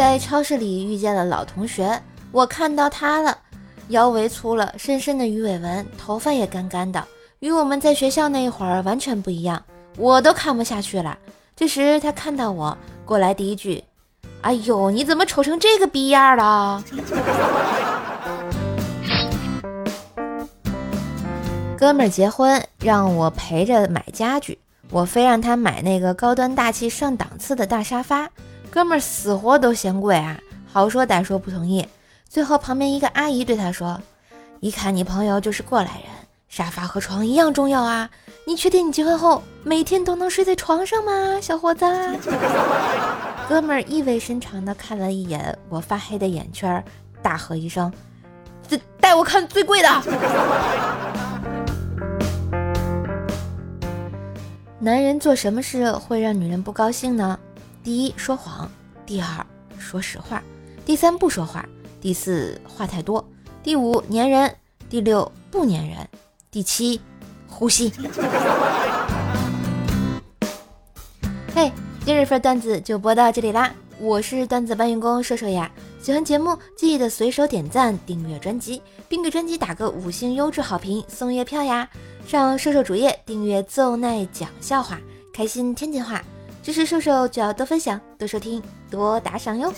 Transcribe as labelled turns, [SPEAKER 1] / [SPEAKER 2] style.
[SPEAKER 1] 在超市里遇见了老同学，我看到他了，腰围粗了，深深的鱼尾纹，头发也干干的，与我们在学校那一会儿完全不一样，我都看不下去了。这时他看到我过来，第一句：“哎呦，你怎么丑成这个逼样了？” 哥们儿结婚让我陪着买家具，我非让他买那个高端大气上档次的大沙发。哥们儿死活都嫌贵啊，好说歹说不同意。最后旁边一个阿姨对他说：“一看你朋友就是过来人，沙发和床一样重要啊！你确定你结婚后每天都能睡在床上吗，小伙子？” 哥们儿意味深长的看了一眼我发黑的眼圈，大喝一声：“带带我看最贵的！”男人做什么事会让女人不高兴呢？第一说谎，第二说实话，第三不说话，第四话太多，第五粘人，第六不粘人，第七呼吸。嘿，今日份段子就播到这里啦！我是段子搬运工瘦瘦呀，喜欢节目记得随手点赞、订阅专辑，并给专辑打个五星优质好评送月票呀！上瘦瘦主页订阅奏奈讲笑话，开心天津话。支持瘦瘦就要多分享、多收听、多打赏哟。